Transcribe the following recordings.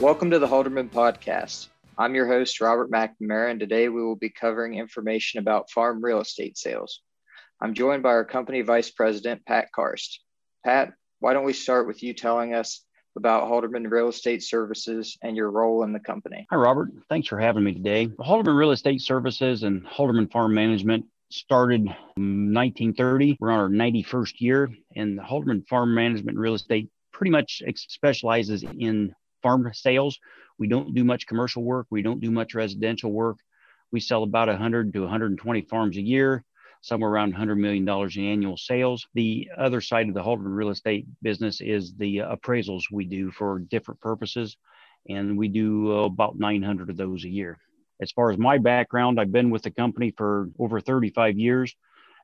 Welcome to the Halderman Podcast. I'm your host, Robert McNamara, and today we will be covering information about farm real estate sales. I'm joined by our company vice president, Pat Karst. Pat, why don't we start with you telling us about Halderman Real Estate Services and your role in the company? Hi, Robert. Thanks for having me today. Halderman Real Estate Services and Halderman Farm Management started 1930. We're on our 91st year, and Halderman Farm Management Real Estate pretty much specializes in farm sales. We don't do much commercial work. We don't do much residential work. We sell about 100 to 120 farms a year, somewhere around $100 million in annual sales. The other side of the Halderman real estate business is the appraisals we do for different purposes. And we do about 900 of those a year. As far as my background, I've been with the company for over 35 years,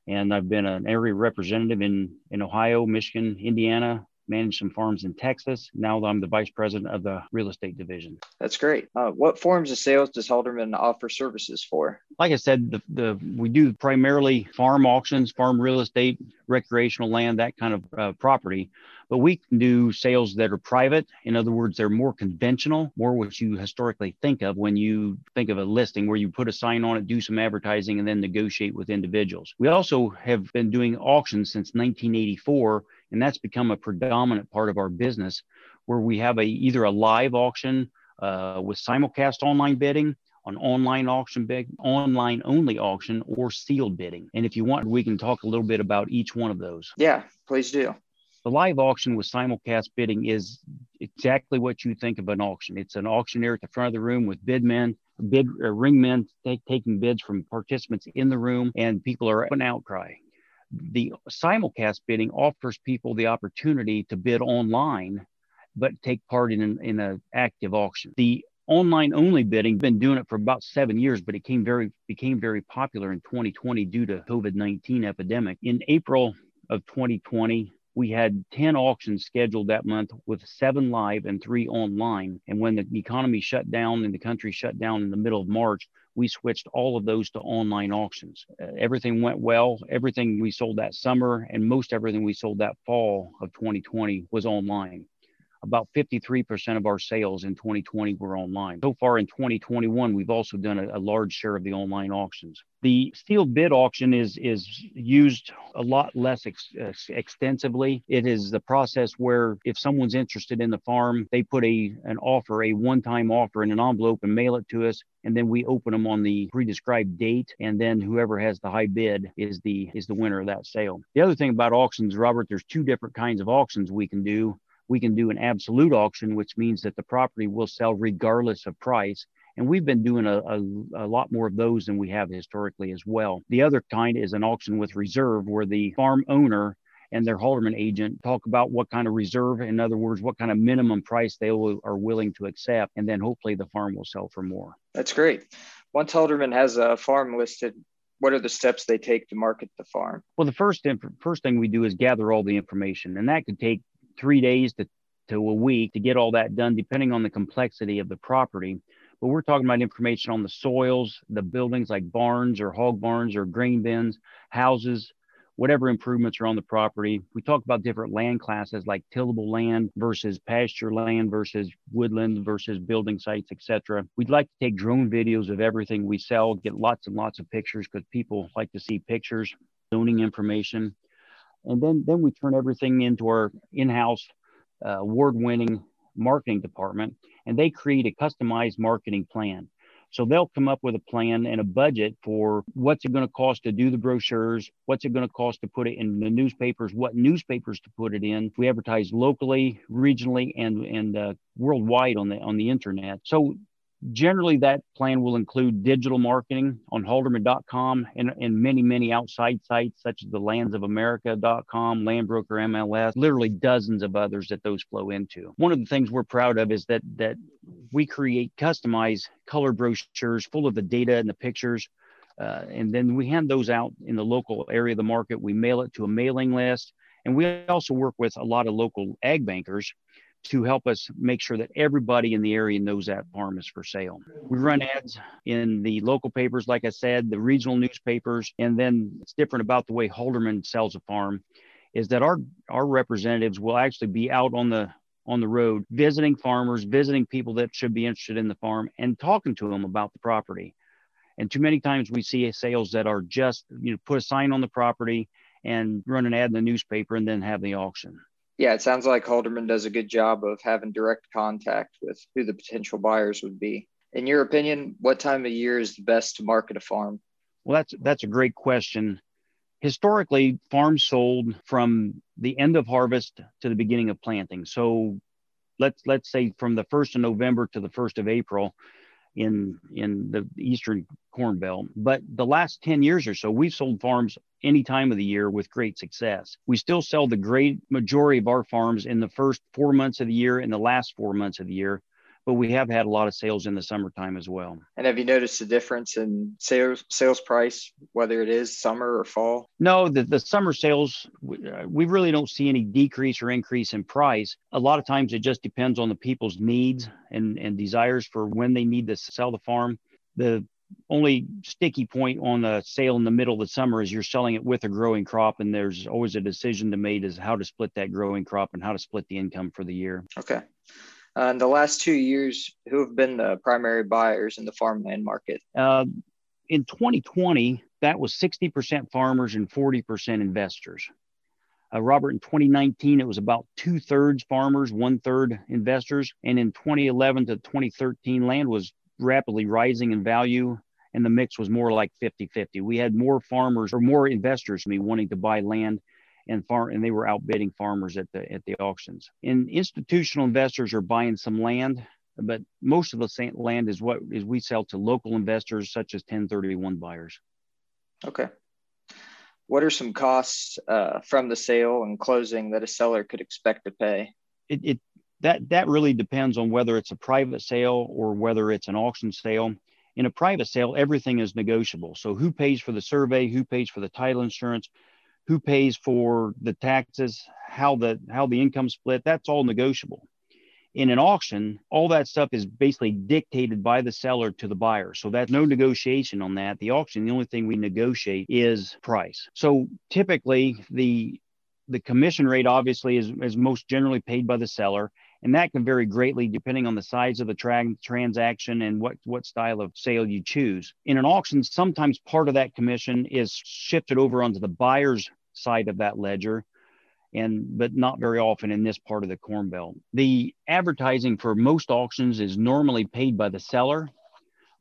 and I've been an area representative in, in Ohio, Michigan, Indiana, managed some farms in Texas. Now I'm the vice president of the real estate division. That's great. Uh, what forms of sales does Halderman offer services for? Like I said, the, the we do primarily farm auctions, farm real estate, recreational land, that kind of uh, property. But we can do sales that are private. In other words, they're more conventional, more what you historically think of when you think of a listing where you put a sign on it, do some advertising, and then negotiate with individuals. We also have been doing auctions since 1984 and that's become a predominant part of our business where we have a either a live auction uh, with simulcast online bidding an online auction bid, online only auction, or sealed bidding. And if you want, we can talk a little bit about each one of those. Yeah, please do. The live auction with simulcast bidding is exactly what you think of an auction. It's an auctioneer at the front of the room with bid men, bid uh, ring men take, taking bids from participants in the room, and people are an outcry the simulcast bidding offers people the opportunity to bid online, but take part in an in an active auction. The online only bidding been doing it for about seven years but it came very became very popular in 2020 due to covid-19 epidemic in april of 2020 we had 10 auctions scheduled that month with seven live and three online and when the economy shut down and the country shut down in the middle of march we switched all of those to online auctions. Uh, everything went well. Everything we sold that summer and most everything we sold that fall of 2020 was online about 53% of our sales in 2020 were online. So far in 2021, we've also done a, a, large share of the online auctions. The sealed bid auction is is used a lot less ex, extensively. It is the process where if someone's interested in the farm, they put a an offer, a one-time offer in an envelope and mail it to us, and then we open them on the pre-described date, and then whoever has the high bid is the is the winner of that sale. The other thing about auctions, Robert, there's two different kinds of auctions we can do we can do an absolute auction, which means that the property will sell regardless of price. And we've been doing a, a, a, lot more of those than we have historically as well. The other kind is an auction with reserve, where the farm owner and their Halderman agent talk about what kind of reserve, in other words, what kind of minimum price they will, are willing to accept. And then hopefully the farm will sell for more. That's great. Once Halderman has a farm listed, what are the steps they take to market the farm? Well, the first first thing we do is gather all the information, and that could take three days to, to a week to get all that done, depending on the complexity of the property. But we're talking about information on the soils, the buildings like barns or hog barns or grain bins, houses, whatever improvements are on the property. We talk about different land classes like tillable land versus pasture land versus woodland versus building sites, etc. We'd like to take drone videos of everything we sell, get lots and lots of pictures because people like to see pictures, zoning information and then then we turn everything into our in-house uh, award-winning marketing department and they create a customized marketing plan so they'll come up with a plan and a budget for what's it going to cost to do the brochures, what's it going to cost to put it in the newspapers, what newspapers to put it in. We advertise locally, regionally, and and uh, worldwide on the on the internet. So Generally, that plan will include digital marketing on halderman.com and, and many, many outside sites such as the landsofamerica.com, Landbroker MLS, literally dozens of others that those flow into. One of the things we're proud of is that that we create customized color brochures full of the data and the pictures. Uh, and then we hand those out in the local area of the market. We mail it to a mailing list. And we also work with a lot of local ag bankers to help us make sure that everybody in the area knows that farm is for sale. We run ads in the local papers, like I said, the regional newspapers, and then it's different about the way Halderman sells a farm is that our our representatives will actually be out on the on the road, visiting farmers, visiting people that should be interested in the farm, and talking to them about the property. And too many times we see sales that are just, you know, put a sign on the property and run an ad in the newspaper and then have the auction. Yeah, it sounds like Halderman does a good job of having direct contact with who the potential buyers would be. In your opinion, what time of year is the best to market a farm? Well, that's that's a great question. Historically, farms sold from the end of harvest to the beginning of planting. So let's let's say from the 1st of November to the 1st of April in in the eastern corn belt. But the last 10 years or so, we've sold farms any time of the year with great success. We still sell the great majority of our farms in the first four months of the year and the last four months of the year but we have had a lot of sales in the summertime as well. And have you noticed a difference in sales sales price, whether it is summer or fall? No, the, the summer sales, uh, we really don't see any decrease or increase in price. A lot of times it just depends on the people's needs and, and desires for when they need to sell the farm. The only sticky point on a sale in the middle of the summer is you're selling it with a growing crop and there's always a decision to made as how to split that growing crop and how to split the income for the year. Okay. Uh, in the last two years, who have been the primary buyers in the farmland market? Uh, in 2020, that was 60% farmers and 40% investors. Uh, Robert, in 2019, it was about two thirds farmers, one third investors. And in 2011 to 2013, land was rapidly rising in value and the mix was more like 50 50. We had more farmers or more investors me wanting to buy land and farm and they were outbidding farmers at the at the auctions. And institutional investors are buying some land, but most of the land is what is we sell to local investors such as 1031 buyers. Okay. What are some costs uh, from the sale and closing that a seller could expect to pay? It, it that that really depends on whether it's a private sale or whether it's an auction sale. In a private sale, everything is negotiable. So who pays for the survey, who pays for the title insurance, who pays for the taxes, how the how the income split, that's all negotiable. In an auction, all that stuff is basically dictated by the seller to the buyer. So that's no negotiation on that. The auction, the only thing we negotiate is price. So typically the the commission rate obviously is, is most generally paid by the seller and that can vary greatly depending on the size of the tra- transaction and what, what style of sale you choose. In an auction, sometimes part of that commission is shifted over onto the buyer's side of that ledger, and but not very often in this part of the Corn Belt. The advertising for most auctions is normally paid by the seller,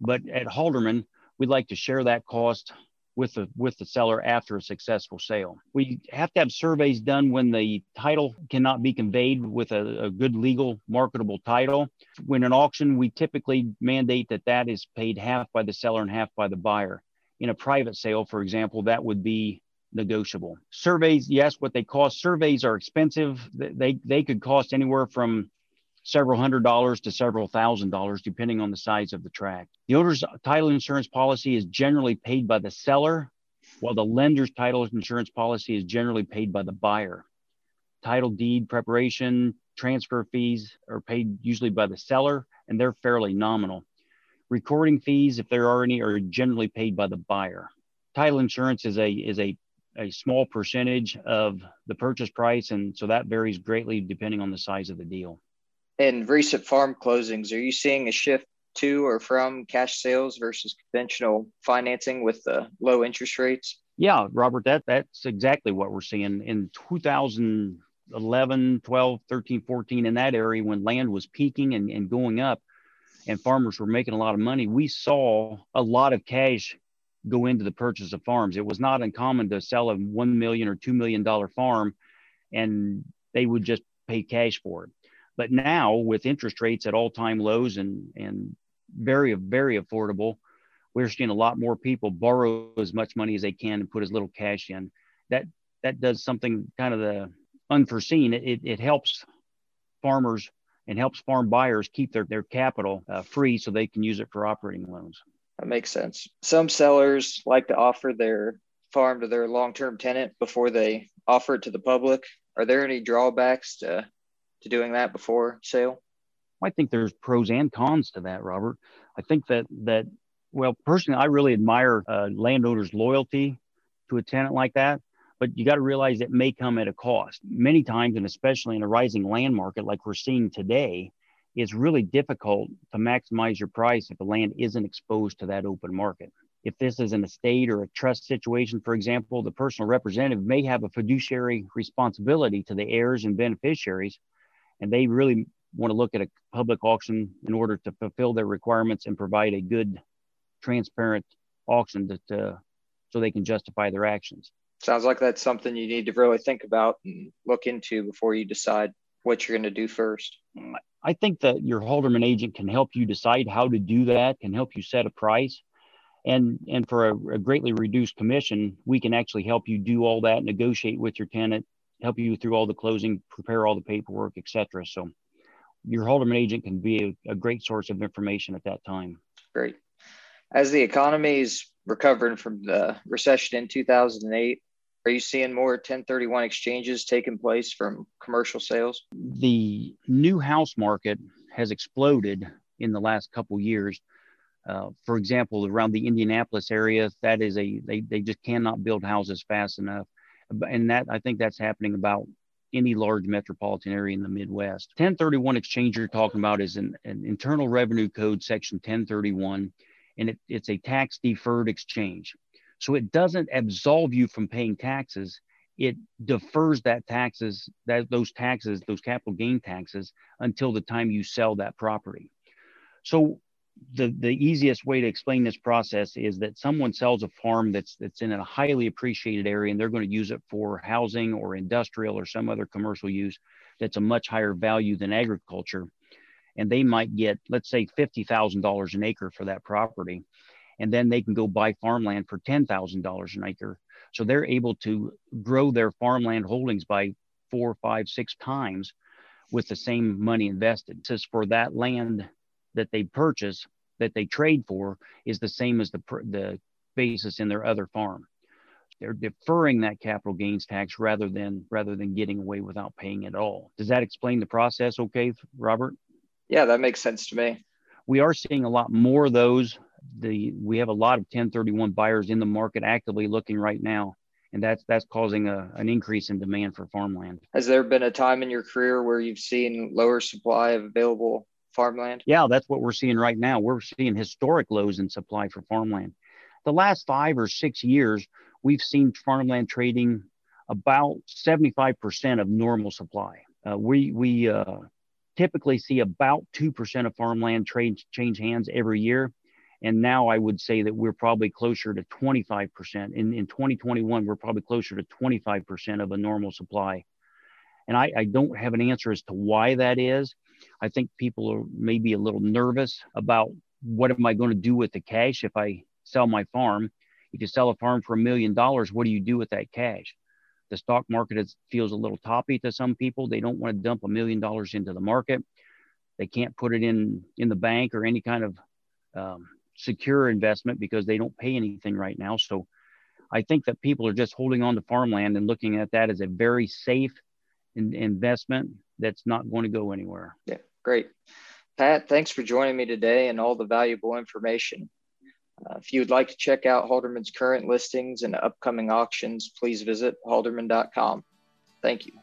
but at Halderman, we'd like to share that cost with the with the seller after a successful sale. We have to have surveys done when the title cannot be conveyed with a, a, good legal marketable title. When an auction, we typically mandate that that is paid half by the seller and half by the buyer. In a private sale, for example, that would be negotiable. Surveys, yes, what they cost. Surveys are expensive. They they could cost anywhere from several hundred dollars to several thousand dollars, depending on the size of the tract. The owner's title insurance policy is generally paid by the seller, while the lender's title insurance policy is generally paid by the buyer. Title deed preparation, transfer fees are paid usually by the seller, and they're fairly nominal. Recording fees, if there are any, are generally paid by the buyer. Title insurance is a is a a small percentage of the purchase price, and so that varies greatly depending on the size of the deal in recent farm closings, are you seeing a shift to or from cash sales versus conventional financing with the low interest rates? Yeah, Robert, that that's exactly what we're seeing in 2011, 12, 13, 14 in that area when land was peaking and, and going up and farmers were making a lot of money. We saw a lot of cash go into the purchase of farms. It was not uncommon to sell a 1 million or 2 million dollar farm and they would just pay cash for it. But now with interest rates at all time lows and, and very, very affordable, we're seeing a lot more people borrow as much money as they can and put as little cash in. That that does something kind of the unforeseen. It, it, helps farmers and helps farm buyers keep their, their capital uh, free so they can use it for operating loans. That makes sense. Some sellers like to offer their farm to their long term tenant before they offer it to the public. Are there any drawbacks to to doing that before sale? I think there's pros and cons to that, Robert. I think that that well, personally, I really admire uh, landowners' loyalty to a tenant like that. but you got to realize it may come at a cost. Many times, and especially in a rising land market like we're seeing today, it's really difficult to maximize your price if the land isn't exposed to that open market. If this is an estate or a trust situation, for example, the personal representative may have a fiduciary responsibility to the heirs and beneficiaries, and they really want to look at a public auction in order to fulfill their requirements and provide a good, transparent auction that, uh, so they can justify their actions. Sounds like that's something you need to really think about and look into before you decide what you're going to do first. I think that your Halderman agent can help you decide how to do that, can help you set a price. And, and for a, a greatly reduced commission, we can actually help you do all that, negotiate with your tenant, help you through all the closing, prepare all the paperwork, etc. So your Halderman agent can be a, a, great source of information at that time. Great. As the economy is recovering from the recession in 2008, are you seeing more 1031 exchanges taking place from commercial sales? The new house market has exploded in the last couple years. Uh, for example, around the Indianapolis area, that is a they, they just cannot build houses fast enough, and that I think that's happening about any large metropolitan area in the Midwest. 1031 exchange you're talking about is an, an Internal Revenue Code section 1031, and it, it's a tax deferred exchange. So it doesn't absolve you from paying taxes. It defers that taxes, that those taxes, those capital gain taxes until the time you sell that property. So the, the easiest way to explain this process is that someone sells a farm that's that's in a highly appreciated area and they're going to use it for housing or industrial or some other commercial use that's a much higher value than agriculture and they might get let's say $50,000 an acre for that property and then they can go buy farmland for $10,000 an acre. So they're able to grow their farmland holdings by four, five, six times with the same money invested. Says for that land that they purchase, that they trade for, is the same as the, the basis in their other farm. They're deferring that capital gains tax rather than rather than getting away without paying at all. Does that explain the process okay, Robert? Yeah, that makes sense to me. We are seeing a lot more of those the we have a lot of 1031 buyers in the market actively looking right now and that's that's causing a, an increase in demand for farmland has there been a time in your career where you've seen lower supply of available farmland yeah that's what we're seeing right now we're seeing historic lows in supply for farmland the last five or six years we've seen farmland trading about 75% of normal supply uh, we we uh, typically see about 2% of farmland trade change hands every year and now I would say that we're probably closer to 25%. In, in 2021, we're probably closer to 25% of a normal supply. And I, I don't have an answer as to why that is. I think people are maybe a little nervous about what am I going to do with the cash if I sell my farm. If you sell a farm for a million dollars, what do you do with that cash? The stock market is, feels a little toppy to some people. They don't want to dump a million dollars into the market. They can't put it in in the bank or any kind of um, secure investment because they don't pay anything right now. So I think that people are just holding on to farmland and looking at that as a very safe in, investment that's not going to go anywhere. Yeah, great. Pat, thanks for joining me today and all the valuable information. Uh, if you would like to check out Halderman's current listings and upcoming auctions, please visit halderman.com. Thank you.